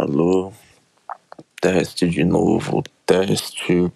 alô. Teste de novo, teste.